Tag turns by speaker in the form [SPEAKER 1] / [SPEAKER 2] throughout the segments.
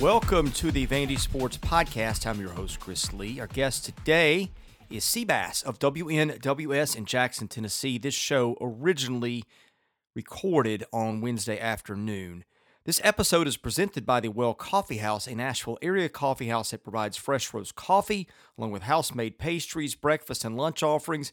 [SPEAKER 1] Welcome to the Vandy Sports Podcast. I'm your host, Chris Lee. Our guest today is Seabass of WNWS in Jackson, Tennessee. This show originally recorded on Wednesday afternoon. This episode is presented by the Well Coffee House, a Nashville area coffee house that provides fresh roast coffee along with house made pastries, breakfast, and lunch offerings.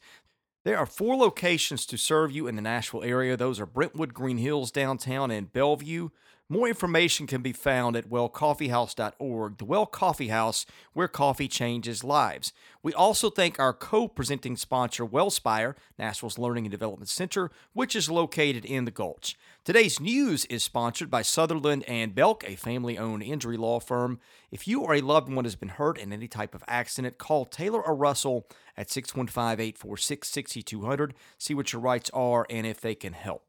[SPEAKER 1] There are four locations to serve you in the Nashville area. Those are Brentwood, Green Hills, downtown, and Bellevue. More information can be found at wellcoffeehouse.org, the Well Coffee House, where coffee changes lives. We also thank our co presenting sponsor, Wellspire, Nashville's Learning and Development Center, which is located in the Gulch. Today's news is sponsored by Sutherland and Belk, a family owned injury law firm. If you or a loved one has been hurt in any type of accident, call Taylor or Russell at 615 846 6200. See what your rights are and if they can help.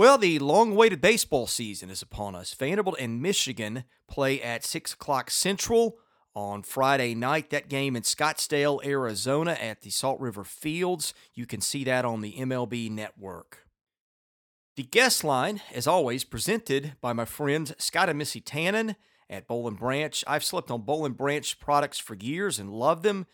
[SPEAKER 1] Well, the long awaited baseball season is upon us. Vanderbilt and Michigan play at 6 o'clock Central on Friday night. That game in Scottsdale, Arizona at the Salt River Fields. You can see that on the MLB network. The guest line, as always, presented by my friends Scott and Missy Tannen at Boll & Branch. I've slept on Boll & Branch products for years and love them.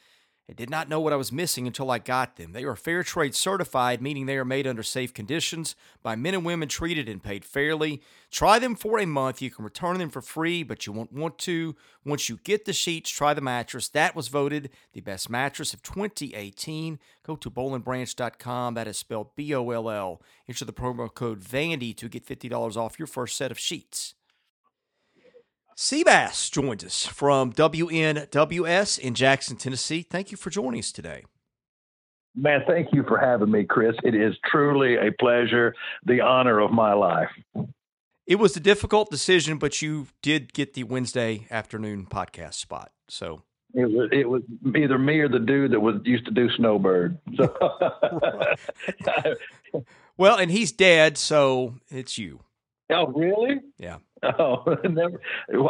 [SPEAKER 1] I did not know what I was missing until I got them. They are fair trade certified, meaning they are made under safe conditions by men and women treated and paid fairly. Try them for a month. You can return them for free, but you won't want to. Once you get the sheets, try the mattress. That was voted the best mattress of 2018. Go to bollandbranch.com. That is spelled B O L L. Enter the promo code VANDY to get $50 off your first set of sheets. Seabass joins us from WNWS in Jackson, Tennessee. Thank you for joining us today.
[SPEAKER 2] Man, thank you for having me, Chris. It is truly a pleasure, the honor of my life.
[SPEAKER 1] It was a difficult decision, but you did get the Wednesday afternoon podcast spot. So
[SPEAKER 2] it was it was either me or the dude that was used to do Snowbird. So.
[SPEAKER 1] well, and he's dead, so it's you.
[SPEAKER 2] Oh, really?
[SPEAKER 1] Yeah.
[SPEAKER 2] Oh, never.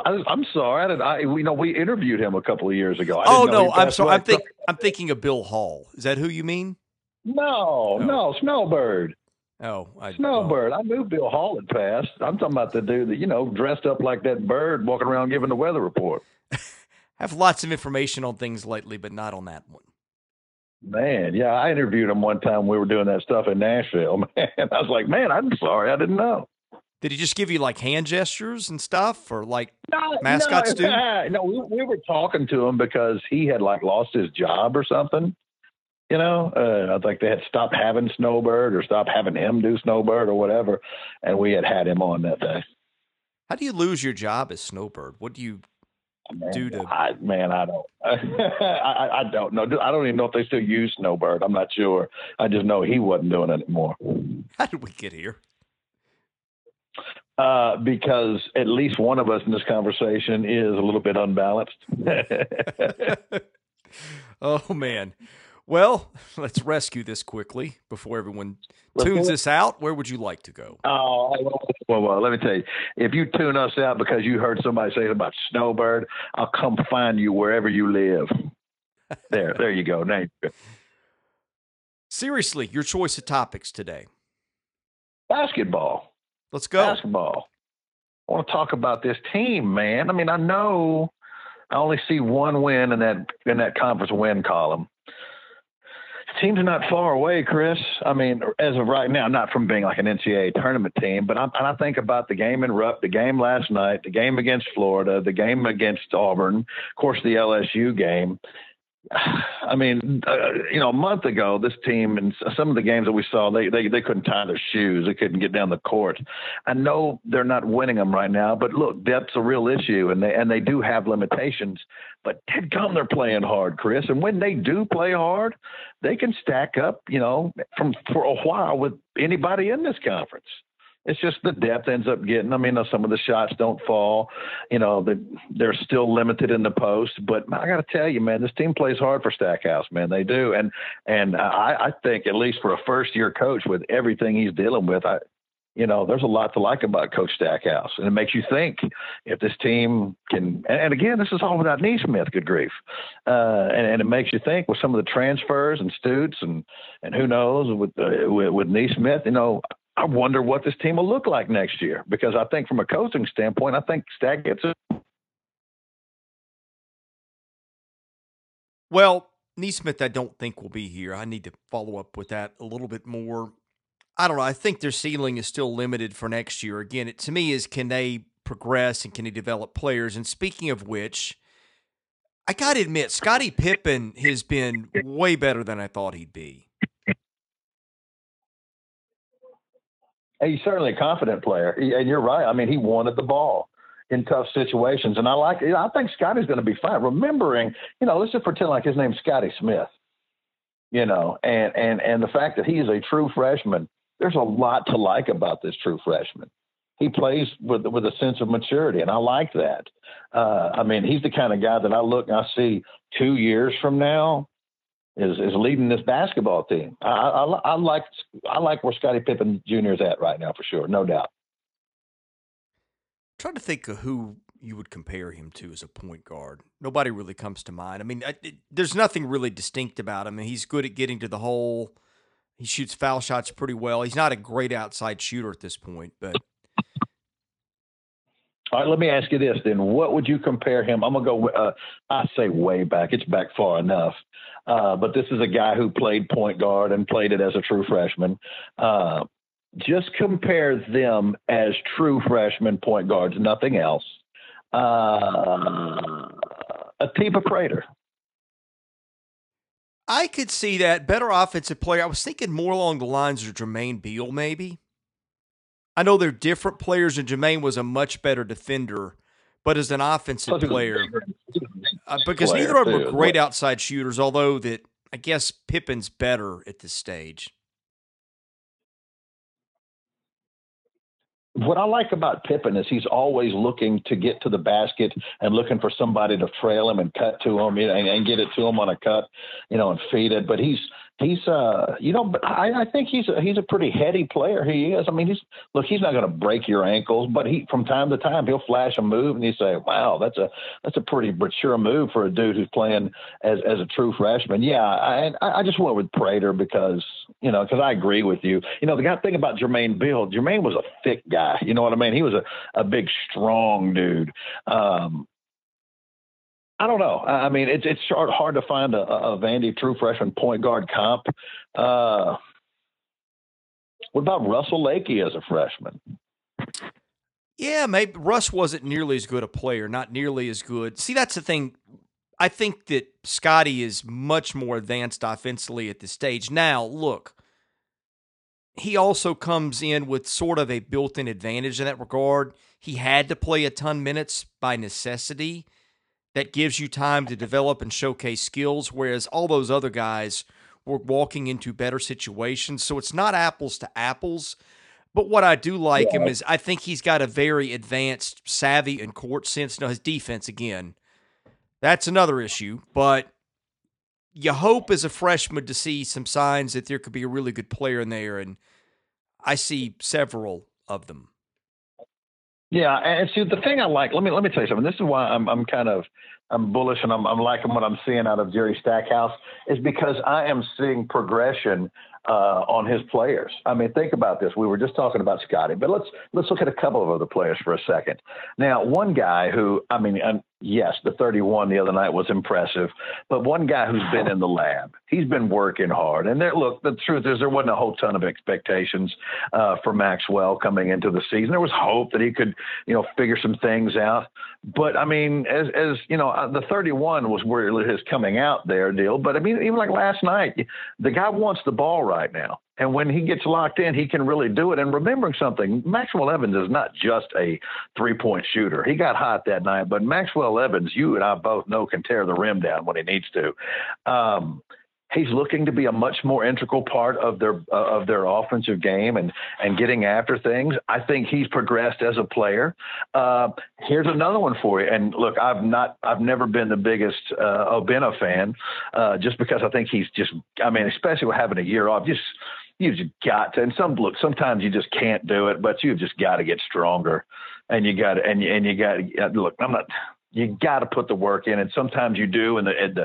[SPEAKER 2] I, am sorry. I, I, you know, we interviewed him a couple of years ago.
[SPEAKER 1] oh no, I'm sorry. I'm, think, I'm thinking of Bill Hall. Is that who you mean?
[SPEAKER 2] No, oh. no, Snowbird.
[SPEAKER 1] Oh,
[SPEAKER 2] I, Snowbird. I knew Bill Hall had passed. I'm talking about the dude that you know dressed up like that bird, walking around giving the weather report.
[SPEAKER 1] I have lots of information on things lately, but not on that one.
[SPEAKER 2] Man, yeah, I interviewed him one time. We were doing that stuff in Nashville. Man, I was like, man, I'm sorry, I didn't know.
[SPEAKER 1] Did he just give you like hand gestures and stuff, or like no, mascots no, do?
[SPEAKER 2] No, we, we were talking to him because he had like lost his job or something. You know, uh, I think they had stopped having Snowbird or stopped having him do Snowbird or whatever, and we had had him on that day.
[SPEAKER 1] How do you lose your job as Snowbird? What do you
[SPEAKER 2] man,
[SPEAKER 1] do to?
[SPEAKER 2] I, man, I don't. I, I don't know. I don't even know if they still use Snowbird. I'm not sure. I just know he wasn't doing it anymore.
[SPEAKER 1] How did we get here?
[SPEAKER 2] Uh, because at least one of us in this conversation is a little bit unbalanced.
[SPEAKER 1] oh man. Well, let's rescue this quickly before everyone tunes us out. Where would you like to go?
[SPEAKER 2] Oh, well, well, let me tell you. If you tune us out because you heard somebody say about Snowbird, I'll come find you wherever you live. there, there you go. Now
[SPEAKER 1] Seriously, your choice of topics today.
[SPEAKER 2] Basketball.
[SPEAKER 1] Let's go.
[SPEAKER 2] Basketball. I want to talk about this team, man. I mean, I know I only see one win in that in that conference win column. Teams are not far away, Chris. I mean, as of right now, not from being like an NCAA tournament team, but I'm, and I think about the game in Rupp, the game last night, the game against Florida, the game against Auburn, of course, the LSU game. I mean, uh, you know, a month ago, this team and some of the games that we saw, they, they they couldn't tie their shoes. They couldn't get down the court. I know they're not winning them right now, but look, depth's a real issue, and they and they do have limitations. But come, they're playing hard, Chris. And when they do play hard, they can stack up, you know, from for a while with anybody in this conference. It's just the depth ends up getting. I mean, some of the shots don't fall. You know, they, they're still limited in the post. But I got to tell you, man, this team plays hard for Stackhouse, man. They do, and and I, I think at least for a first year coach with everything he's dealing with, I, you know, there's a lot to like about Coach Stackhouse, and it makes you think if this team can. And, again, this is all without Nesmith. Good grief, uh, and, and, it makes you think with some of the transfers and Stoots and and who knows with uh, with, with Nesmith, you know, I wonder what this team will look like next year because I think from a coaching standpoint, I think Staggett's.
[SPEAKER 1] Well, Nesmith, I don't think will be here. I need to follow up with that a little bit more. I don't know. I think their ceiling is still limited for next year. Again, it to me is can they progress and can they develop players? And speaking of which, I got to admit, Scotty Pippen has been way better than I thought he'd be.
[SPEAKER 2] He's certainly a confident player, and you're right. I mean, he wanted the ball in tough situations, and I like. I think Scotty's going to be fine. Remembering, you know, let's just pretend like his name's Scotty Smith, you know, and and and the fact that he is a true freshman. There's a lot to like about this true freshman. He plays with with a sense of maturity, and I like that. Uh, I mean, he's the kind of guy that I look and I see two years from now is is leading this basketball team. I, I, I like I like where Scottie Pippen Jr. is at right now for sure, no doubt.
[SPEAKER 1] Trying to think of who you would compare him to as a point guard. Nobody really comes to mind. I mean, I, it, there's nothing really distinct about him. He's good at getting to the hole. He shoots foul shots pretty well. He's not a great outside shooter at this point, but.
[SPEAKER 2] All right, let me ask you this then. What would you compare him? I'm gonna go. Uh, I say way back. It's back far enough. Uh, but this is a guy who played point guard and played it as a true freshman. Uh, just compare them as true freshman point guards, nothing else. Uh, Atiba Prater.
[SPEAKER 1] I could see that better offensive player. I was thinking more along the lines of Jermaine Beal, maybe. I know they're different players, and Jermaine was a much better defender, but as an offensive player, uh, because player neither of them are great outside shooters. Although that I guess Pippen's better at this stage.
[SPEAKER 2] what I like about Pippen is he's always looking to get to the basket and looking for somebody to trail him and cut to him you know, and, and get it to him on a cut, you know, and feed it. But he's he's uh you know but I, I think he's a, he's a pretty heady player. He is. I mean he's look he's not going to break your ankles but he from time to time he'll flash a move and you say wow that's a that's a pretty mature move for a dude who's playing as as a true freshman. Yeah i i just went with prater because you know because i agree with you. You know the guy thing about jermaine Beal jermaine was a thick guy. You know what i mean? He was a a big strong dude. Um I don't know. I mean, it's it's hard to find a, a Vandy true freshman point guard comp. Uh, what about Russell Lakey as a freshman?
[SPEAKER 1] Yeah, maybe Russ wasn't nearly as good a player, not nearly as good. See, that's the thing. I think that Scotty is much more advanced offensively at this stage. Now, look, he also comes in with sort of a built in advantage in that regard. He had to play a ton minutes by necessity that gives you time to develop and showcase skills, whereas all those other guys were walking into better situations. So it's not apples to apples. But what I do like yeah. him is I think he's got a very advanced savvy and court sense. Now his defense again, that's another issue. But you hope as a freshman to see some signs that there could be a really good player in there, and I see several of them.
[SPEAKER 2] Yeah, and see the thing I like. Let me let me tell you something. This is why I'm I'm kind of I'm bullish and I'm I'm liking what I'm seeing out of Jerry Stackhouse is because I am seeing progression uh, on his players. I mean, think about this. We were just talking about Scotty, but let's let's look at a couple of other players for a second. Now, one guy who, I mean, yes, the 31 the other night was impressive, but one guy who's been in the lab, he's been working hard. And there, look, the truth is there wasn't a whole ton of expectations uh, for Maxwell coming into the season. There was hope that he could, you know, figure some things out. But I mean, as as you know, uh, the 31 was where his coming out there deal. But I mean, even like last night, the guy wants the ball right now. And when he gets locked in, he can really do it. And remembering something, Maxwell Evans is not just a three point shooter. He got hot that night, but Maxwell Evans, you and I both know, can tear the rim down when he needs to. Um, he's looking to be a much more integral part of their uh, of their offensive game and and getting after things. I think he's progressed as a player. Uh, here's another one for you. And look, I've not I've never been the biggest uh, Obinna fan, uh, just because I think he's just I mean, especially with having a year off, just you've just got to. And some look, sometimes you just can't do it, but you've just got to get stronger, and you got to and you, and you got to look. I'm not. You got to put the work in, and sometimes you do, and the and the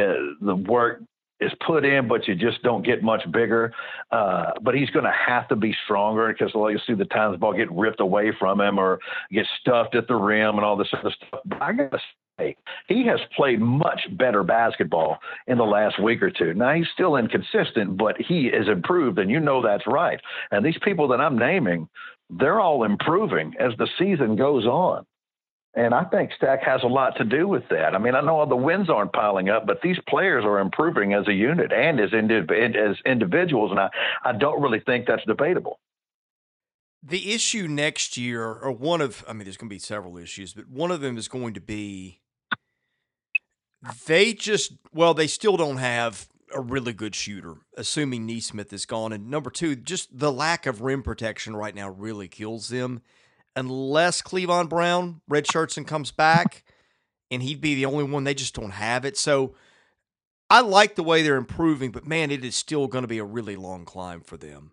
[SPEAKER 2] uh, the work is put in, but you just don't get much bigger. Uh, but he's going to have to be stronger because well, you'll see the times ball get ripped away from him or get stuffed at the rim and all this other stuff. But I got to. He has played much better basketball in the last week or two. Now he's still inconsistent, but he is improved, and you know that's right. And these people that I'm naming, they're all improving as the season goes on. And I think Stack has a lot to do with that. I mean, I know all the wins aren't piling up, but these players are improving as a unit and as, indiv- as individuals, and I, I don't really think that's debatable.
[SPEAKER 1] The issue next year, or one of, I mean, there's going to be several issues, but one of them is going to be they just, well, they still don't have a really good shooter, assuming Nesmith is gone. And number two, just the lack of rim protection right now really kills them unless Clevon Brown redshirts and comes back, and he'd be the only one. They just don't have it. So I like the way they're improving, but man, it is still going to be a really long climb for them.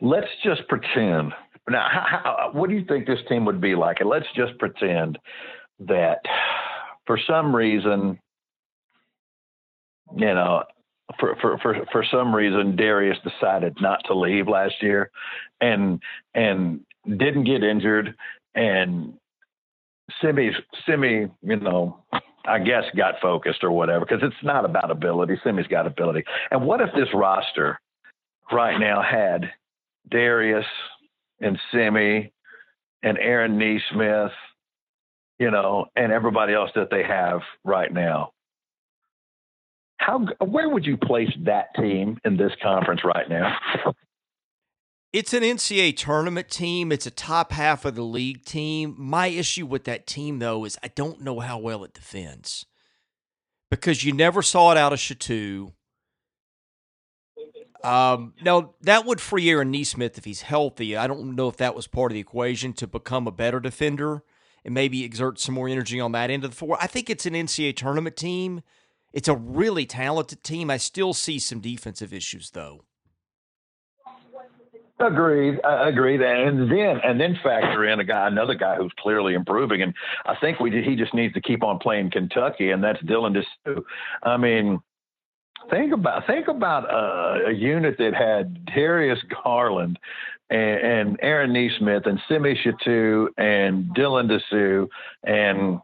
[SPEAKER 2] Let's just pretend. Now, how, how, what do you think this team would be like? And let's just pretend that for some reason, you know, for, for, for, for some reason, Darius decided not to leave last year and, and didn't get injured. And Simi, Simi, you know, I guess got focused or whatever, because it's not about ability. Simi's got ability. And what if this roster right now had Darius and Simi and Aaron Nesmith, you know, and everybody else that they have right now? How where would you place that team in this conference right now?
[SPEAKER 1] It's an NCAA tournament team. It's a top half of the league team. My issue with that team, though, is I don't know how well it defends because you never saw it out of Shittu. Um, now that would free Aaron Nesmith if he's healthy. I don't know if that was part of the equation to become a better defender and maybe exert some more energy on that end of the floor. I think it's an NCAA tournament team it's a really talented team. I still see some defensive issues though.
[SPEAKER 2] Agreed. agreed. And then and then factor in a guy, another guy who's clearly improving, and I think we he just needs to keep on playing Kentucky, and that's Dylan Disu. I mean, think about think about a, a unit that had Darius Garland and, and Aaron Nesmith and Simi Shittu and Dylan Disu and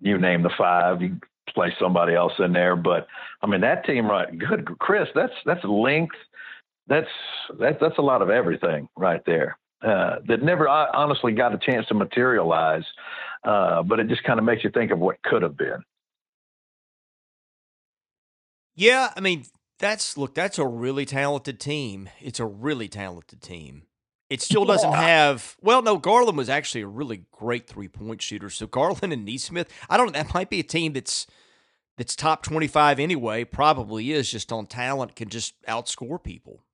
[SPEAKER 2] you name the five. You play somebody else in there. But I mean, that team, right? Good, Chris. That's that's length. That's that's that's a lot of everything right there. Uh, that never honestly got a chance to materialize, uh, but it just kind of makes you think of what could have been.
[SPEAKER 1] Yeah, I mean, that's look, that's a really talented team. It's a really talented team. It still doesn't have. Well, no, Garland was actually a really great three point shooter. So Garland and Nesmith, I don't know. That might be a team that's that's top twenty five anyway. Probably is just on talent can just outscore people.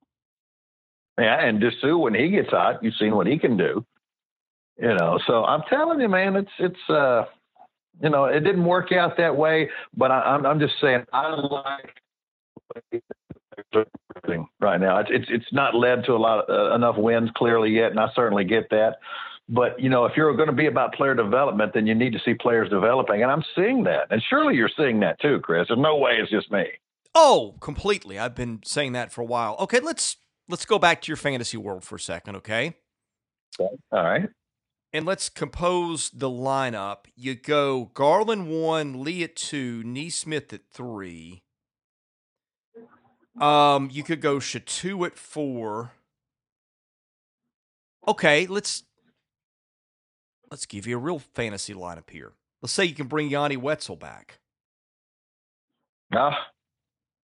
[SPEAKER 2] Yeah, and Disu when he gets hot, you've seen what he can do. You know, so I'm telling you, man, it's it's uh, you know, it didn't work out that way. But I, I'm I'm just saying, I like right now. It's it's, it's not led to a lot of, uh, enough wins clearly yet, and I certainly get that. But you know, if you're going to be about player development, then you need to see players developing, and I'm seeing that. And surely you're seeing that too, Chris. There's no way it's just me.
[SPEAKER 1] Oh, completely. I've been saying that for a while. Okay, let's let's go back to your fantasy world for a second, okay?
[SPEAKER 2] okay. All right.
[SPEAKER 1] And let's compose the lineup. You go Garland one, Lee at two, Nesmith at three, um, you could go Shittu at four. Okay, let's let's give you a real fantasy lineup here. Let's say you can bring Yanni Wetzel back.
[SPEAKER 2] Ah.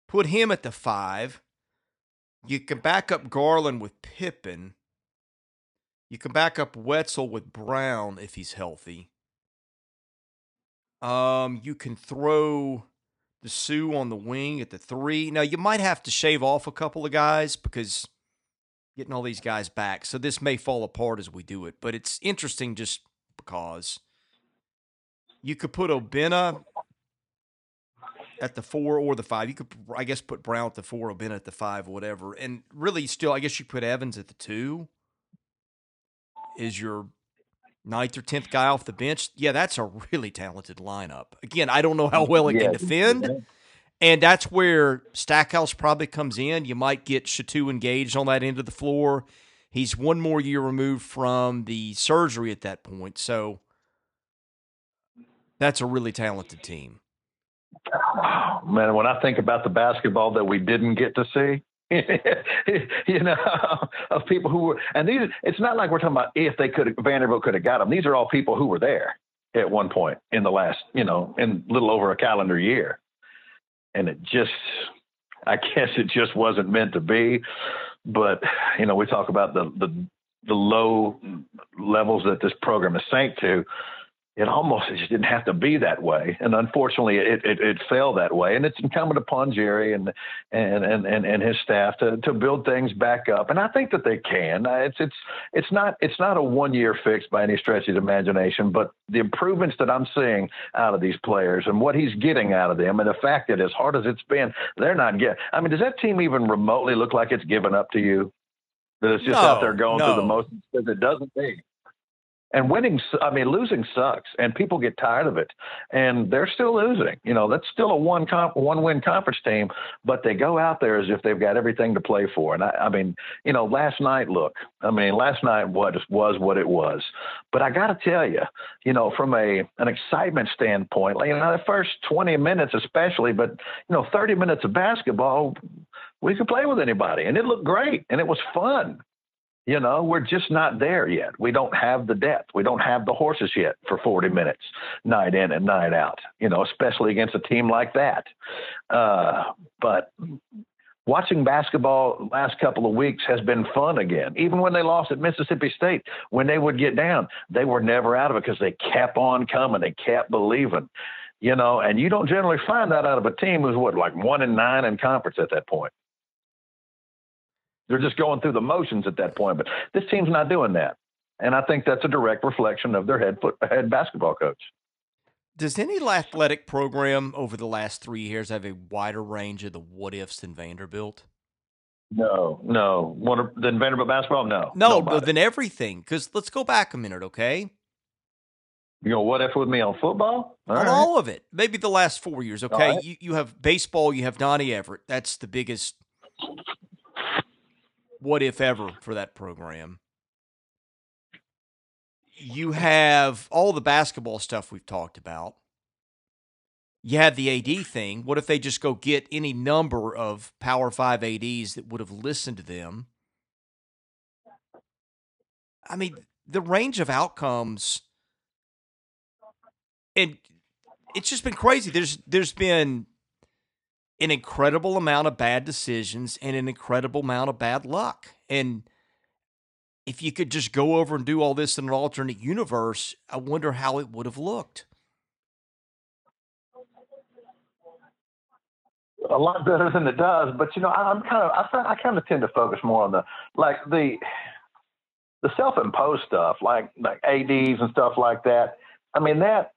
[SPEAKER 1] Put him at the five. You can back up Garland with Pippen. You can back up Wetzel with Brown if he's healthy. Um, you can throw Disu on the wing at the three. Now, you might have to shave off a couple of guys because getting all these guys back. So this may fall apart as we do it, but it's interesting just because you could put Obinna at the four or the five. You could, I guess, put Brown at the four, Obinna at the five, whatever. And really, still, I guess you put Evans at the two. Is your ninth or tenth guy off the bench, yeah, that's a really talented lineup. Again, I don't know how well it yeah. can defend. And that's where Stackhouse probably comes in. You might get Shittu engaged on that end of the floor. He's one more year removed from the surgery at that point. So That's a really talented team.
[SPEAKER 2] Oh, man, when I think about the basketball that we didn't get to see, you know, of people who were, and these, it's not like we're talking about if they could, Vanderbilt could have got them. These are all people who were there at one point in the last, you know, in little over a calendar year. And it just, I guess it just wasn't meant to be. But, you know, we talk about the, the, the low levels that this program is sank to it almost just didn't have to be that way. And unfortunately, it, it, it fell that way. And it's incumbent upon Jerry and, and, and, and, and his staff to, to build things back up. And I think that they can. Uh, it's, it's, it's not, it's not a one year fix by any stretch of the imagination, but the improvements that I'm seeing out of these players and what he's getting out of them and the fact that as hard as it's been, they're not getting, I mean, does that team even remotely look like it's given up to you? That it's just
[SPEAKER 1] no,
[SPEAKER 2] out there going
[SPEAKER 1] no.
[SPEAKER 2] through the motions because it doesn't be. And winning, I mean, losing sucks, and people get tired of it. And they're still losing. You know, that's still a one comp, one win conference team, but they go out there as if they've got everything to play for. And I, I mean, you know, last night, look, I mean, last night what was what it was. But I got to tell you, you know, from a an excitement standpoint, like, you know, the first 20 minutes especially, but you know, 30 minutes of basketball, we could play with anybody, and it looked great, and it was fun. You know, we're just not there yet. We don't have the depth. We don't have the horses yet for 40 minutes, night in and night out, you know, especially against a team like that. Uh, but watching basketball last couple of weeks has been fun again. Even when they lost at Mississippi State, when they would get down, they were never out of it because they kept on coming. They kept believing, you know, and you don't generally find that out of a team who's what, like one and nine in conference at that point. They're just going through the motions at that point. But this team's not doing that. And I think that's a direct reflection of their head foot, head basketball coach.
[SPEAKER 1] Does any athletic program over the last three years have a wider range of the what ifs than Vanderbilt?
[SPEAKER 2] No, no. What than Vanderbilt basketball? No,
[SPEAKER 1] no. Nobody. Than everything. Because let's go back a minute, okay?
[SPEAKER 2] You know what if with me on football?
[SPEAKER 1] All on right. all of it. Maybe the last four years. Okay, right. you you have baseball. You have Donny Everett. That's the biggest what if ever for that program. You have all the basketball stuff we've talked about. You have the AD thing. What if they just go get any number of Power Five ADs that would have listened to them? I mean, the range of outcomes, and it's just been crazy. There's there's been an incredible amount of bad decisions and an incredible amount of bad luck. And if you could just go over and do all this in an alternate universe, I wonder how it would have looked.
[SPEAKER 2] A lot better than it does, but you know, I'm kind of I, I kind of tend to focus more on the like the the self-imposed stuff, like like ads and stuff like that. I mean that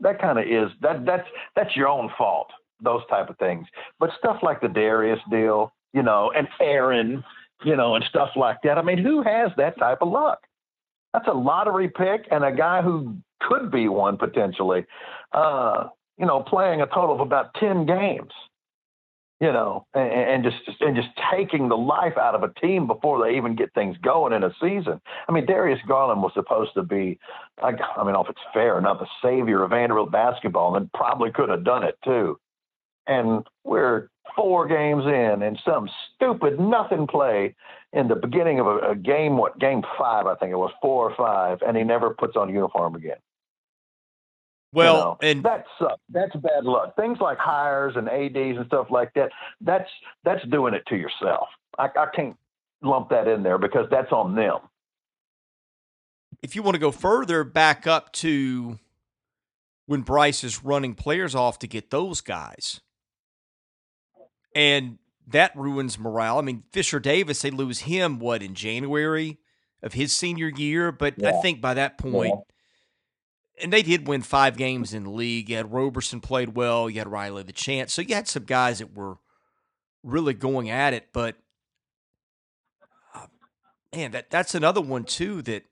[SPEAKER 2] that kind of is that that's that's your own fault. Those type of things, but stuff like the Darius deal, you know, and Aaron, you know, and stuff like that. I mean, who has that type of luck? That's a lottery pick and a guy who could be one potentially. Uh, you know, playing a total of about ten games you know, and, and, just and just taking the life out of a team before they even get things going in a season. I mean, Darius Garland was supposed to be, I, I mean, if it's fair enough, the savior of Vanderbilt basketball, and probably could have done it too. And we're four games in, and some stupid nothing play in the beginning of a, a game, what game five, I think it was four or five, and he never puts on a uniform again.
[SPEAKER 1] Well,
[SPEAKER 2] you know,
[SPEAKER 1] and
[SPEAKER 2] that sucks. That's bad luck. Things like hires and ads and stuff like that. That's that's doing it to yourself. I, I can't lump that in there because that's on them.
[SPEAKER 1] If you want to go further, back up to when Bryce is running players off to get those guys, and that ruins morale. I mean, Fisher Davis, they lose him what in January of his senior year, but yeah. I think by that point. Yeah and they did win five games in the league. You had Roberson played well. You had Riley LaChance. So you had some guys that were really going at it. But uh, man, that that's another one too. That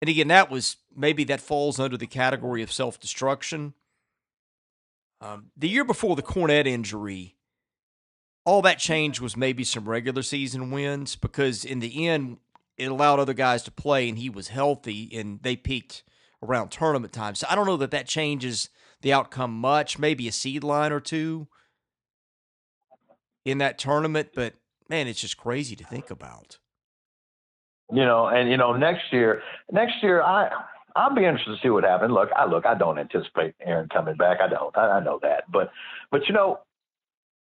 [SPEAKER 1] and again, that was maybe that falls under the category of self destruction. Um, the year before the Kornet injury, all that change was maybe some regular season wins because in the end, it allowed other guys to play and he was healthy and they peaked around tournament time. So I don't know that that changes the outcome much. Maybe a seed line or two in that tournament, but man, it's just crazy to think about.
[SPEAKER 2] You know, and you know, next year, next year, I I'll be interested to see what happens. Look, I look, I don't anticipate Aaron coming back. I don't. I, I know that, but but you know,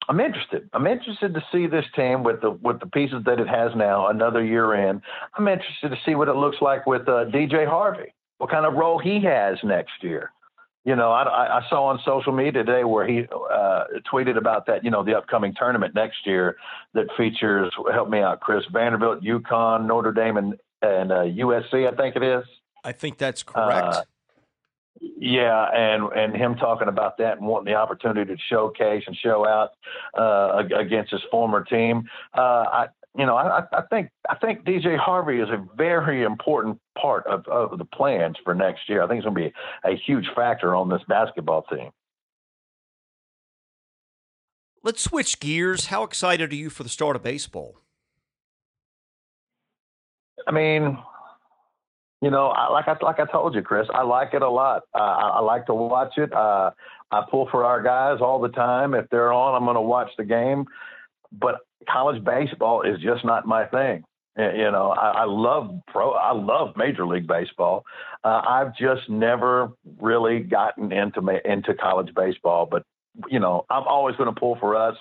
[SPEAKER 2] I'm interested. I'm interested to see this team with the with the pieces that it has now, another year in. I'm interested to see what it looks like with uh, DJ Harvey. What kind of role he has next year. You know, I, I saw on social media today where he uh, tweeted about that. You know, the upcoming tournament next year that features. Help me out, Chris Vanderbilt, UConn, Notre Dame, and and uh, USC. I think it is.
[SPEAKER 1] I think that's correct. Uh,
[SPEAKER 2] yeah, and and him talking about that and wanting the opportunity to showcase and show out uh, against his former team. Uh, I, you know, I, I think I think DJ Harvey is a very important part of, of the plans for next year. I think it's going to be a huge factor on this basketball team.
[SPEAKER 1] Let's switch gears. How excited are you for the start of baseball?
[SPEAKER 2] I mean, you know, I, like I like I told you, Chris, I like it a lot. Uh, I, I, like to watch it. Uh, I pull for our guys all the time. If they're on, I'm going to watch the game. But college baseball is just not my thing. You know, I, I love pro. I love Major League Baseball. Uh, I've just never really gotten into into college baseball, but you know, I'm always going to pull for us,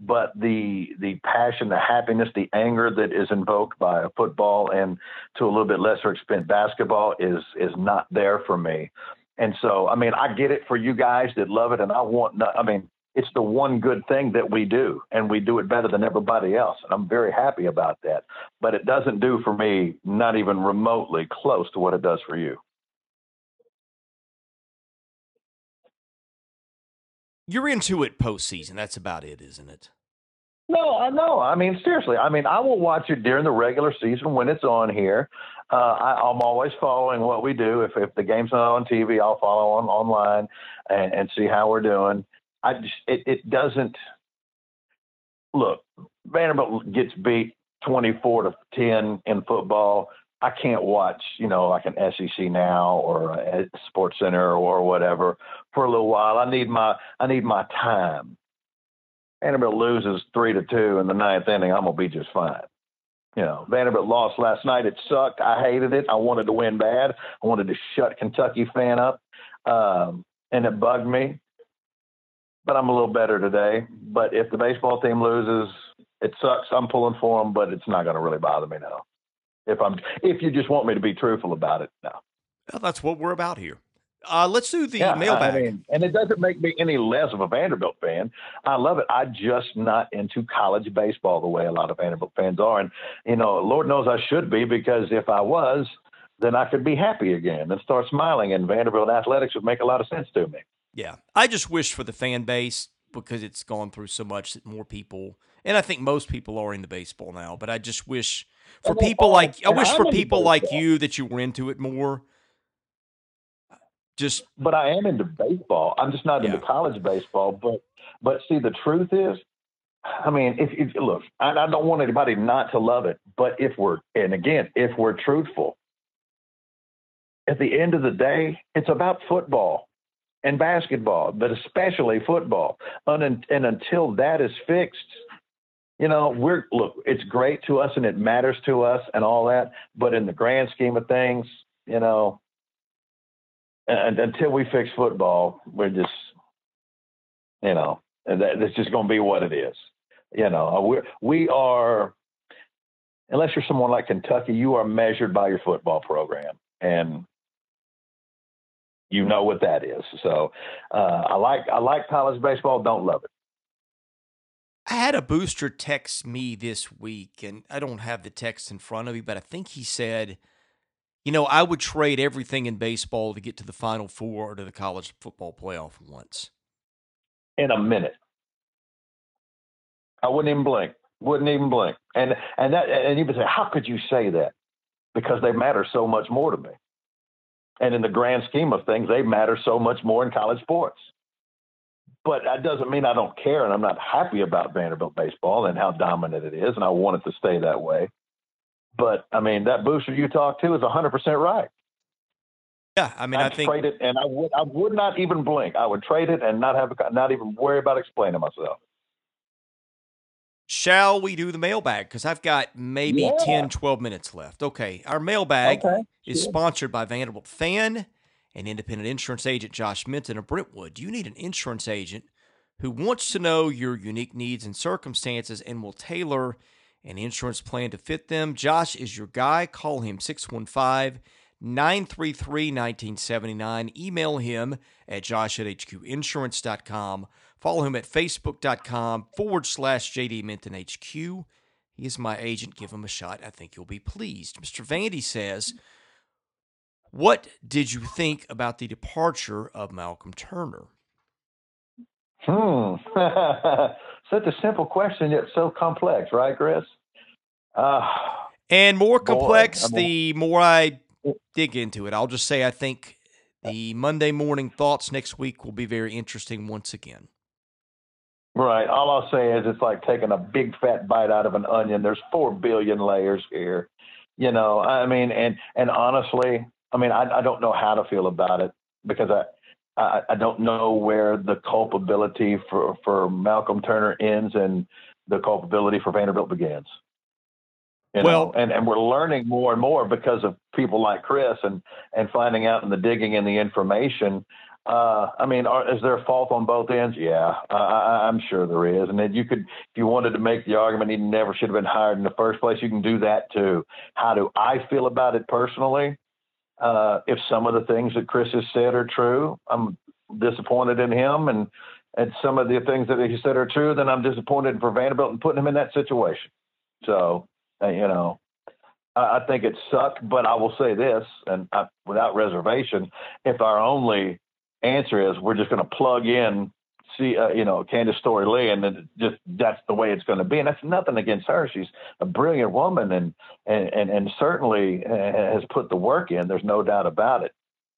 [SPEAKER 2] but the the passion, the happiness, the anger that is invoked by football and to a little bit lesser extent basketball is is not there for me. And so, I mean, I get it for you guys that love it, and I want. I mean, it's the one good thing that we do, and we do it better than everybody else. And I'm very happy about that. But it doesn't do for me, not even remotely close to what it does for you.
[SPEAKER 1] You're into it postseason. That's about it, isn't it?
[SPEAKER 2] No, I know. I mean, seriously. I mean, I will watch it during the regular season when it's on here. Uh, I, I'm always following what we do. If if the game's not on TV, I'll follow on online and, and see how we're doing. I just it, it doesn't look. Vanderbilt gets beat 24 to 10 in football. I can't watch, you know, like an SEC now or a Sports Center or whatever for a little while. I need my I need my time. Vanderbilt loses three to two in the ninth inning. I'm gonna be just fine. You know, Vanderbilt lost last night. It sucked. I hated it. I wanted to win bad. I wanted to shut Kentucky fan up, um, and it bugged me. But I'm a little better today. But if the baseball team loses, it sucks. I'm pulling for them, but it's not going to really bother me now. If I'm, if you just want me to be truthful about it, no.
[SPEAKER 1] Well, that's what we're about here. Uh, let's do the yeah, mailbag. I mean,
[SPEAKER 2] and it doesn't make me any less of a Vanderbilt fan. I love it. I'm just not into college baseball the way a lot of Vanderbilt fans are. And, you know, Lord knows I should be because if I was, then I could be happy again and start smiling. And Vanderbilt athletics would make a lot of sense to me.
[SPEAKER 1] Yeah. I just wish for the fan base because it's gone through so much that more people, and I think most people are into baseball now, but I just wish for people like I wish for people like you that you were into it more. Just
[SPEAKER 2] but I am into baseball. I'm just not yeah. into college baseball. But but see, the truth is, I mean, if, if look, I, I don't want anybody not to love it. But if we're and again, if we're truthful, at the end of the day, it's about football and basketball, but especially football. And, and until that is fixed, you know, we're look, it's great to us and it matters to us and all that, but in the grand scheme of things, you know, and, until we fix football, we're just, you know, that, it's just going to be what it is. You know, uh, we we are, unless you're someone like Kentucky, you are measured by your football program, and you know what that is. So, uh, I like I like college baseball. Don't love it.
[SPEAKER 1] I had a booster text me this week, and I don't have the text in front of me, but I think he said, you know, I would trade everything in baseball to get to the Final Four or to the college football playoff once.
[SPEAKER 2] In a minute. I wouldn't even blink. Wouldn't even blink. And and that and you would say, how could you say that? Because they matter so much more to me. And in the grand scheme of things, they matter so much more in college sports but that doesn't mean I don't care and I'm not happy about Vanderbilt baseball and how dominant it is, and I want it to stay that way. But I mean, that booster you talked to is 100% right.
[SPEAKER 1] Yeah, I mean,
[SPEAKER 2] I'd
[SPEAKER 1] I think
[SPEAKER 2] trade it, and I would I would not even blink. I would trade it and not have a, not even worry about explaining myself.
[SPEAKER 1] Shall we do the mailbag? Because I've got maybe
[SPEAKER 2] Yeah.
[SPEAKER 1] 10, 12 minutes left. Okay. Our mailbag
[SPEAKER 2] Okay,
[SPEAKER 1] is
[SPEAKER 2] sure.
[SPEAKER 1] sponsored by Vanderbilt Fan and independent insurance agent Josh Minton of Brentwood. Do you need an insurance agent who wants to know your unique needs and circumstances and will tailor an insurance plan to fit them? Josh is your guy. Call him 615 933 1979. Email him at josh at hqinsurance.com. Follow him at facebook.com forward slash JD Minton HQ. He is my agent. Give him a shot. I think you'll be pleased. Mr. Vandy says, What did you think about the departure of Malcolm Turner?
[SPEAKER 2] Hmm. Such a simple question yet so complex, right, Chris? Uh,
[SPEAKER 1] And more complex,
[SPEAKER 2] mean-
[SPEAKER 1] the more I dig into it. I'll just say I think the Monday morning thoughts next week will be very interesting once again.
[SPEAKER 2] Right. All I'll say is it's like taking a big fat bite out of an onion. There's four billion layers here. You know, I mean, and and honestly, I mean, I, I don't know how to feel about it because I. I, I don't know where the culpability for, for Malcolm Turner ends and the culpability for Vanderbilt begins. You know,
[SPEAKER 1] Well-
[SPEAKER 2] and, and we're learning more and more because of people like Chris and, and finding out and the digging and the information. Uh, I mean, are, is there fault on both ends? Yeah, I, I'm sure there is. And then you could, if you wanted to make the argument he never should have been hired in the first place, you can do that too. How do I feel about it personally? Uh, if some of the things that Chris has said are true, I'm disappointed in him, and and some of the things that he said are true, then I'm disappointed for Vanderbilt and putting him in that situation. So, uh, you know, I, I think it sucked, but I will say this, and I, without reservation, if our only answer is we're just going to plug in, see, uh, you know, Candice Storey Lee, and then just that's the way it's going to be, and that's nothing against her. She's a brilliant woman, and and and, and certainly has put the work in. There's no doubt about it.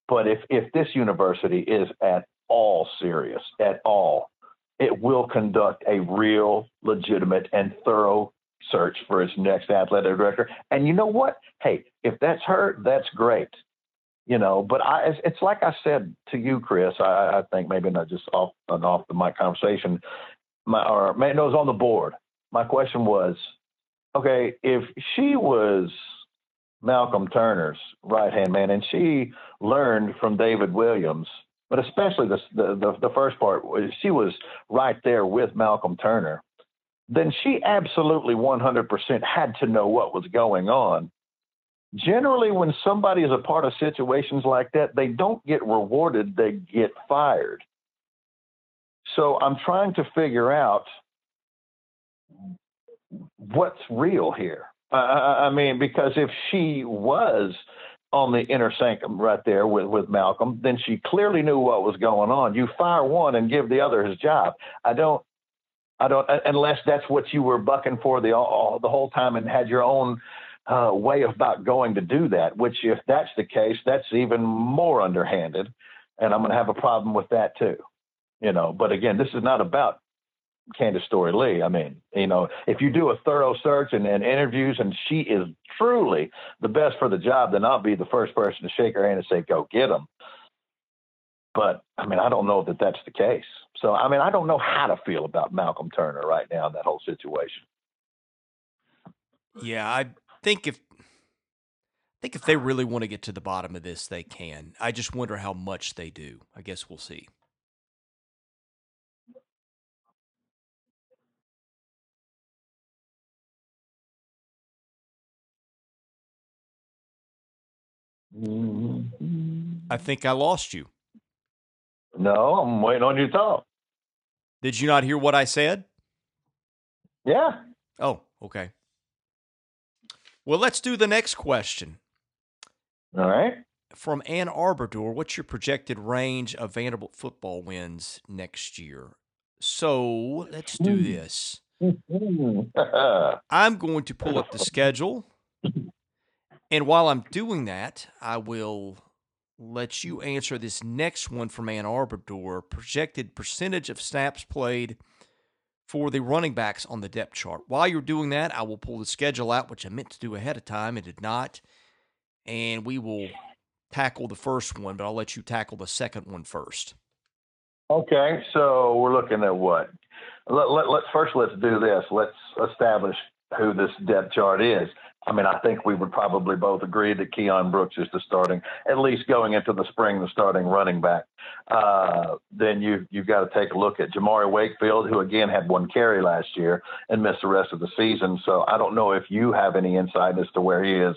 [SPEAKER 2] But if if this university is at all serious, at all, it will conduct a real, legitimate, and thorough search for its next athletic director. And you know what? Hey, if that's her, that's great. You know, but I, it's, like I said to you, Chris. I, I think maybe not just off an off the mic conversation, my or maybe no, it was on the board. My question was, okay, if she was Malcolm Turner's right hand man, and she learned from David Williams, but especially the the the first part she was right there with Malcolm Turner. Then she absolutely 100% had to know what was going on. Generally, when somebody is a part of situations like that, they don't get rewarded; they get fired. So I'm trying to figure out what's real here. I, I I mean, because if she was on the inner sanctum right there with, with Malcolm, then she clearly knew what was going on. You fire one and give the other his job. I don't, I don't, unless that's what you were bucking for the all, the whole time and had your own uh, way about going to do that. Which, if that's the case, that's even more underhanded, and I'm going to have a problem with that too. You know, but again, this is not about Candice Storey Lee. I mean, you know, if you do a thorough search and, and interviews and she is truly the best for the job, then I'll be the first person to shake her hand and say, go get them. But I mean, I don't know that that's the case. So, I mean, I don't know how to feel about Malcolm Turner right now in that whole situation.
[SPEAKER 1] Yeah, I think if I think if they really want to get to the bottom of this, they can. I just wonder how much they do. I guess we'll see. I mm-hmm. think I lost you.
[SPEAKER 2] No, I'm waiting on you to talk.
[SPEAKER 1] Did you not hear what I said?
[SPEAKER 2] Yeah.
[SPEAKER 1] Oh, okay. Well, let's do the next question.
[SPEAKER 2] All right.
[SPEAKER 1] From Ann Arbor, Door, what's your projected range of Vanderbilt football wins next year? So let's do hmm. this. I'm going to pull up the schedule. And while I'm doing that, I will let you answer this next one from Ann Arbor. Door. Projected percentage of snaps played for the running backs on the depth chart. While you're doing that, I will pull the schedule out, which I meant to do ahead of time and did not. And we will tackle the first one, but I'll let you tackle the second one first.
[SPEAKER 2] Okay, so we're looking at what? Let, let, let's first let's do this. Let's establish who this depth chart is. I mean, I think we would probably both agree that Keyon Brooks is the starting, at least going into the spring, the starting running back. Uh, then you you've got to take a look at Jamari Wakefield, who again had one carry last year and missed the rest of the season. So I don't know if you have any insight as to where he is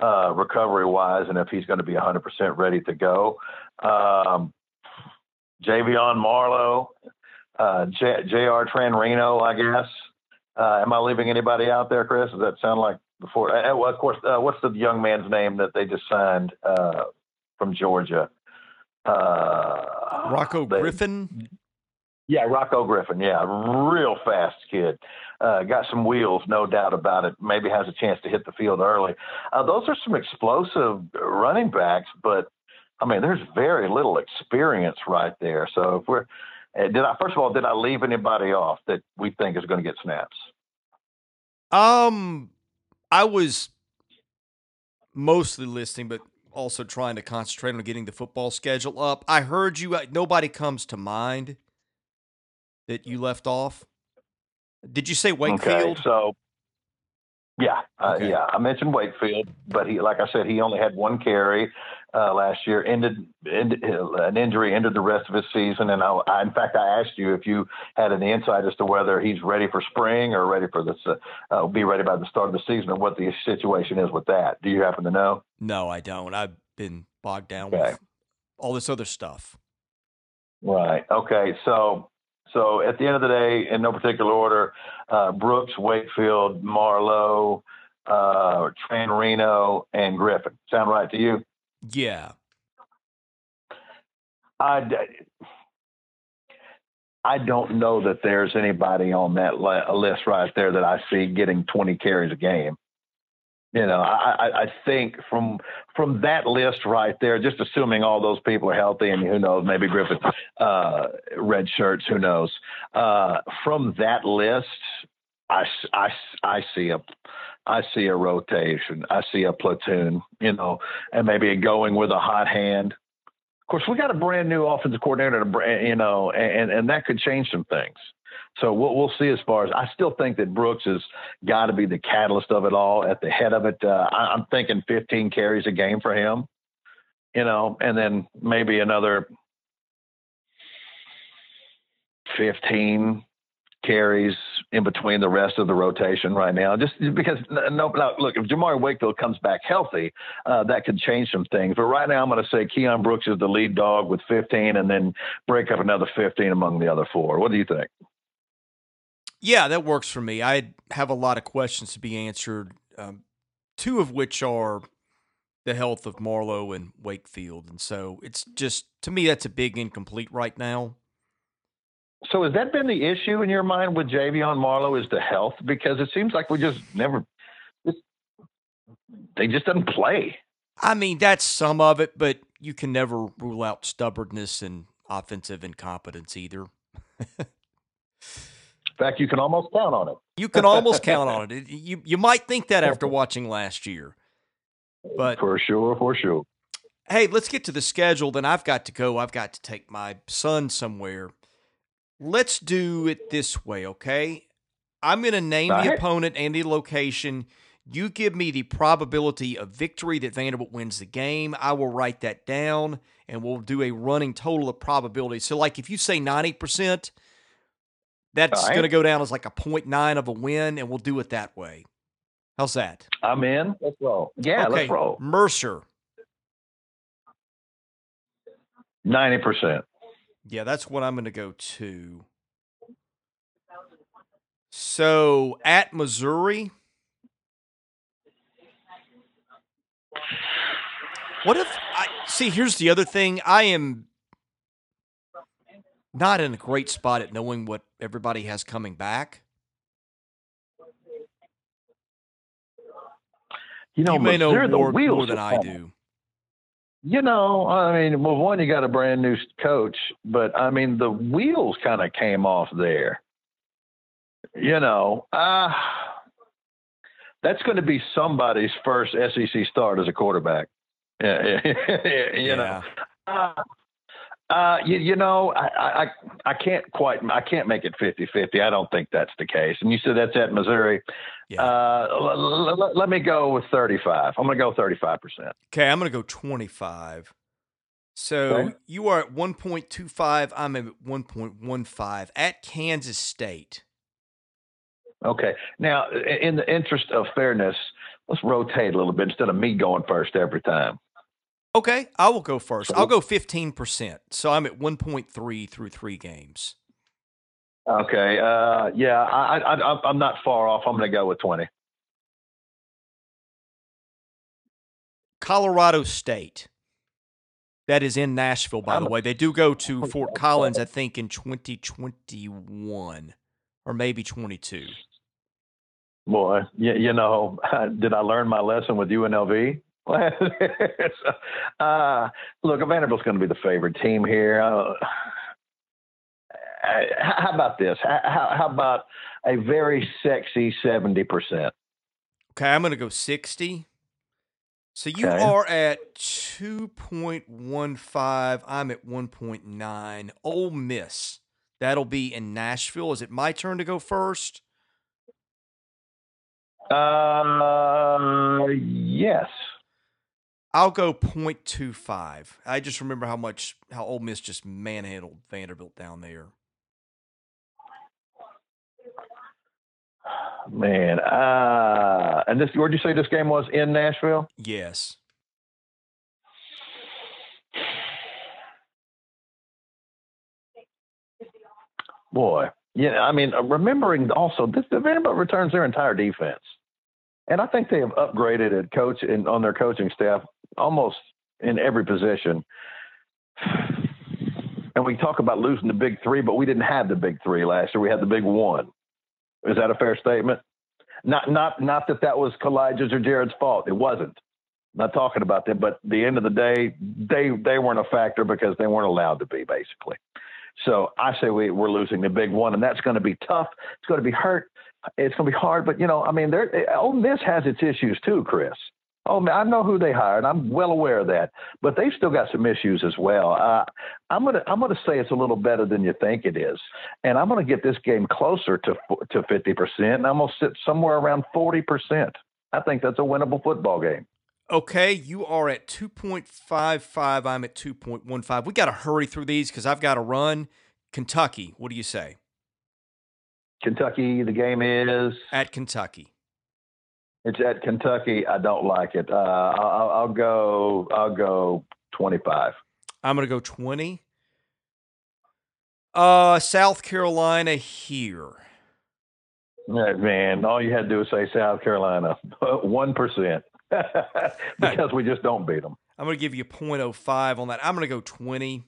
[SPEAKER 2] uh, recovery wise and if he's going to be 100% ready to go. Um, Javion Marlowe, uh, J.R. Tranrino, I guess. Uh, am I leaving anybody out there, Chris? Does that sound like before? Uh, well, of course, uh, what's the young man's name that they just signed uh, from Georgia?
[SPEAKER 1] Uh, Rocko they, Griffin.
[SPEAKER 2] Yeah, Rocko Griffin. Yeah, real fast kid. Uh, got some wheels, no doubt about it. Maybe has a chance to hit the field early. Uh, those are some explosive running backs, but I mean, there's very little experience right there. So if we're did I first of all did I leave anybody off that we think is going to get snaps?
[SPEAKER 1] Um, I was mostly listening, but also trying to concentrate on getting the football schedule up. I heard you. Uh, nobody comes to mind that you left off. Did you say Wakefield?
[SPEAKER 2] Okay, so yeah, uh, okay. yeah, I mentioned Wakefield, but he, like I said, he only had one carry uh, last year. Ended, ended an injury ended the rest of his season, and I, I, in fact, I asked you if you had any insight as to whether he's ready for spring or ready for this, uh, uh, be ready by the start of the season, or what the situation is with that. Do you happen to know?
[SPEAKER 1] No, I don't. I've been bogged down okay. with all this other stuff.
[SPEAKER 2] Right. Okay. So so at the end of the day, in no particular order, uh, Brooks, Wakefield, Marlowe, uh, Tranrino, and Griffin. Sound right to you?
[SPEAKER 1] Yeah.
[SPEAKER 2] I, I don't know that there's anybody on that list right there that I see getting 20 carries a game. You know, I, I think from from that list right there, just assuming all those people are healthy, and who knows, maybe Griffith, uh, red shirts, who knows? Uh, from that list, I, I, I see a I see a rotation. I see a platoon, you know, and maybe going with a hot hand. Of course, we got a brand new offensive coordinator, you know, and and that could change some things. So we'll, we'll see as far as I still think that Brooks has got to be the catalyst of it all at the head of it. Uh, I, I'm thinking 15 carries a game for him, you know, and then maybe another 15 carries in between the rest of the rotation right now. Just because, no, no look, if Jamari Wakefield comes back healthy, uh, that could change some things. But right now, I'm going to say Keyon Brooks is the lead dog with 15, and then break up another 15 among the other four. What do you think?
[SPEAKER 1] Yeah, that works for me. I have a lot of questions to be answered, um, two of which are the health of Marlowe and Wakefield. And so it's just, to me, that's a big incomplete right now.
[SPEAKER 2] So has that been the issue in your mind with Javion Marlowe is the health? Because it seems like we just never, just, they just didn't play.
[SPEAKER 1] I mean, that's some of it, but you can never rule out stubbornness and offensive incompetence either.
[SPEAKER 2] In fact, you can almost count on it.
[SPEAKER 1] You can almost count on it. You you might think that after watching last year, but
[SPEAKER 2] for sure, for sure.
[SPEAKER 1] Hey, let's get to the schedule. Then I've got to go. I've got to take my son somewhere. Let's do it this way, okay? I'm going to name the opponent and the location. You give me the probability of victory that Vanderbilt wins the game. I will write that down and we'll do a running total of probability. So, like if you say 90%, that's right. going to go down as like a 0.9 of a win, and we'll do it that way. How's that?
[SPEAKER 2] I'm in. Let's roll. Yeah, okay. let's roll.
[SPEAKER 1] Mercer.
[SPEAKER 2] 90%.
[SPEAKER 1] Yeah, that's what I'm going to go to. So at Missouri. What if I see? Here's the other thing. I am not in a great spot at knowing what everybody has coming back.
[SPEAKER 2] You know,
[SPEAKER 1] you may know more, more than I do.
[SPEAKER 2] You know, I mean, well, one, you got a brand new coach, but I mean, the wheels kind of came off there. You know, uh, that's going to be somebody's first SEC start as a quarterback. Yeah, you yeah. know. Uh, uh, you, you know, I, I I can't quite I can't make it 50-50. I don't think that's the case. And you said that's at Missouri. Yeah. Uh, l- l- l- let me go with 35. I'm going to go 35%.
[SPEAKER 1] Okay, I'm going to go 25. So okay. you are at 1.25. I'm at 1.15 at Kansas State.
[SPEAKER 2] Okay. Now, in the interest of fairness, let's rotate a little bit instead of me going first every time.
[SPEAKER 1] Okay, I will go first. I'll go 15%. So I'm at 1.3 through three games.
[SPEAKER 2] Okay. Uh, yeah, I, I, I'm not far off. I'm going to go with 20.
[SPEAKER 1] Colorado State. That is in Nashville, by the way. They do go to Fort Collins, I think, in 2021 or maybe 22.
[SPEAKER 2] Boy, you, you know, did I learn my lesson with UNLV? uh, look, Vanderbilt's going to be the favorite team here. Uh, how about this? How, how, about a very sexy 70%?
[SPEAKER 1] Okay, I'm going to go 60. So you okay. are at 2.15. I'm at 1.9. Ole Miss. That'll be in Nashville. Is it my turn to go first?
[SPEAKER 2] Uh, yes.
[SPEAKER 1] I'll go 0.25. I just remember how much how Ole Miss just manhandled Vanderbilt down there.
[SPEAKER 2] Man, uh, and this where'd you say this game was in Nashville?
[SPEAKER 1] Yes.
[SPEAKER 2] Boy, yeah. I mean, remembering also this, the Vanderbilt returns their entire defense, and I think they have upgraded at coach and on their coaching staff almost in every position. And we talk about losing the big three, but we didn't have the big three last year. We had the big one. Is that a fair statement? Not not not that that was Kalija's or Jared's fault. It wasn't. I'm not talking about that, but the end of the day, they they weren't a factor because they weren't allowed to be, basically. So I say we, we're losing the big one, and that's going to be tough. It's going to be hurt. It's going to be hard, but you know, I mean, there. Ole Miss has its issues too, Chris. Oh, man, I know who they hired. I'm well aware of that, but they've still got some issues as well. Uh, I'm gonna I'm gonna say it's a little better than you think it is, and I'm gonna get this game closer to to 50 percent. And I'm gonna sit somewhere around 40 percent. I think that's a winnable football game.
[SPEAKER 1] Okay, you are at 2.55. I'm at 2.15. We got to hurry through these because I've got to run. Kentucky, what do you say?
[SPEAKER 2] Kentucky, the game is
[SPEAKER 1] at Kentucky.
[SPEAKER 2] It's at Kentucky. I don't like it. Uh, I'll, I'll go. I'll go twenty-five.
[SPEAKER 1] I'm going to go twenty. Uh, South Carolina here.
[SPEAKER 2] Man, all you had to do was say South Carolina. One percent. because we just don't beat them.
[SPEAKER 1] I'm going to give you 0.05 on that. I'm going to go 20.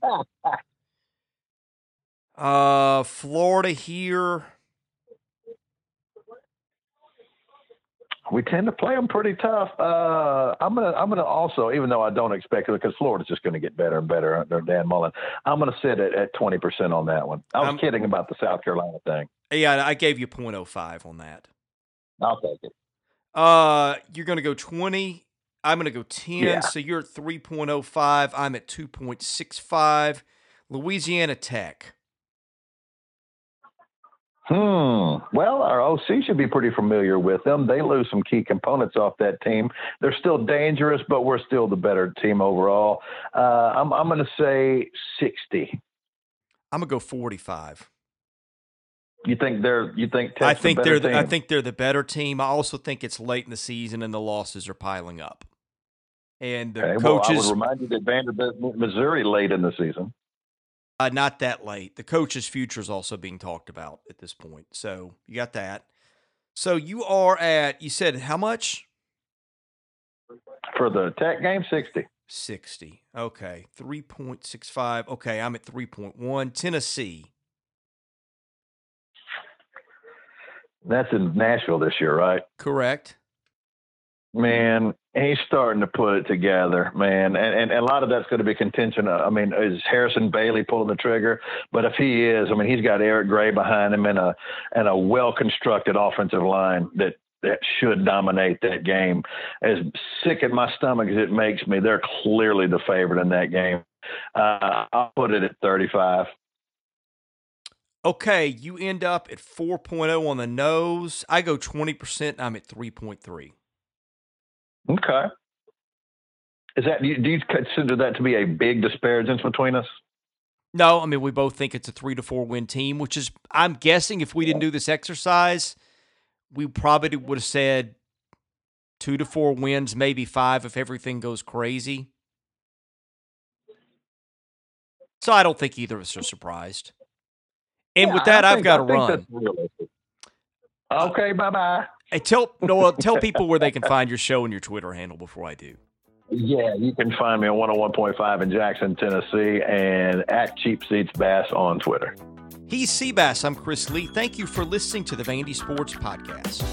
[SPEAKER 1] uh, Florida here.
[SPEAKER 2] We tend to play them pretty tough. Uh, I'm gonna I'm gonna also, even though I don't expect it, because Florida's just going to get better and better under Dan Mullen. I'm going to sit at, at 20% on that one. I was I'm, kidding about the South Carolina thing.
[SPEAKER 1] Yeah, I gave you 0.05 on that.
[SPEAKER 2] I'll take it.
[SPEAKER 1] Uh, you're going to go 20. I'm going to go 10. Yeah. So you're at 3.05. I'm at 2.65. Louisiana Tech.
[SPEAKER 2] Hmm. Well, our OC should be pretty familiar with them. They lose some key components off that team. They're still dangerous, but we're still the better team overall. Uh, I'm, I'm going to say 60.
[SPEAKER 1] I'm going to go 45.
[SPEAKER 2] You think they're? You think Tech's
[SPEAKER 1] I think
[SPEAKER 2] the
[SPEAKER 1] they're.
[SPEAKER 2] The,
[SPEAKER 1] I think they're the better team. I also think it's late in the season and the losses are piling up. And the okay, coaches.
[SPEAKER 2] Well, I would remind you that Vanderbilt, Missouri, late in the season.
[SPEAKER 1] Uh, not that late. The coach's future is also being talked about at this point. So you got that. So you are at, you said how much?
[SPEAKER 2] For the tech game, 60.
[SPEAKER 1] 60. Okay. 3.65. Okay. I'm at 3.1. Tennessee.
[SPEAKER 2] That's in Nashville this year, right?
[SPEAKER 1] Correct.
[SPEAKER 2] Man, he's starting to put it together, man. And, and, a lot of that's going to be contention. I mean, is Harrison Bailey pulling the trigger? But if he is, I mean, he's got Eric Gray behind him and a and a well constructed offensive line that that should dominate that game. As sick at my stomach as it makes me, they're clearly the favorite in that game. Uh, I'll put it at 35.
[SPEAKER 1] Okay, you end up at 4.0 on the nose. I go 20%, I'm at 3.3.
[SPEAKER 2] Okay. Is that do you consider that to be a big disparagement between us?
[SPEAKER 1] No, I mean we both think it's a three to four win team, which is I'm guessing if we didn't do this exercise, we probably would have said two to four wins, maybe five if everything goes crazy. So I don't think either of us are surprised. And
[SPEAKER 2] Yeah,
[SPEAKER 1] with that,
[SPEAKER 2] I
[SPEAKER 1] I've got to run.
[SPEAKER 2] Okay, bye bye.
[SPEAKER 1] Hey, tell Noah, tell people where they can find your show and your Twitter handle before I do.
[SPEAKER 2] Yeah, you can find me on 101.5 in Jackson, Tennessee, and at Cheap Seats Bass on Twitter.
[SPEAKER 1] He's Seabass. I'm Chris Lee. Thank you for listening to the Vandy Sports Podcast.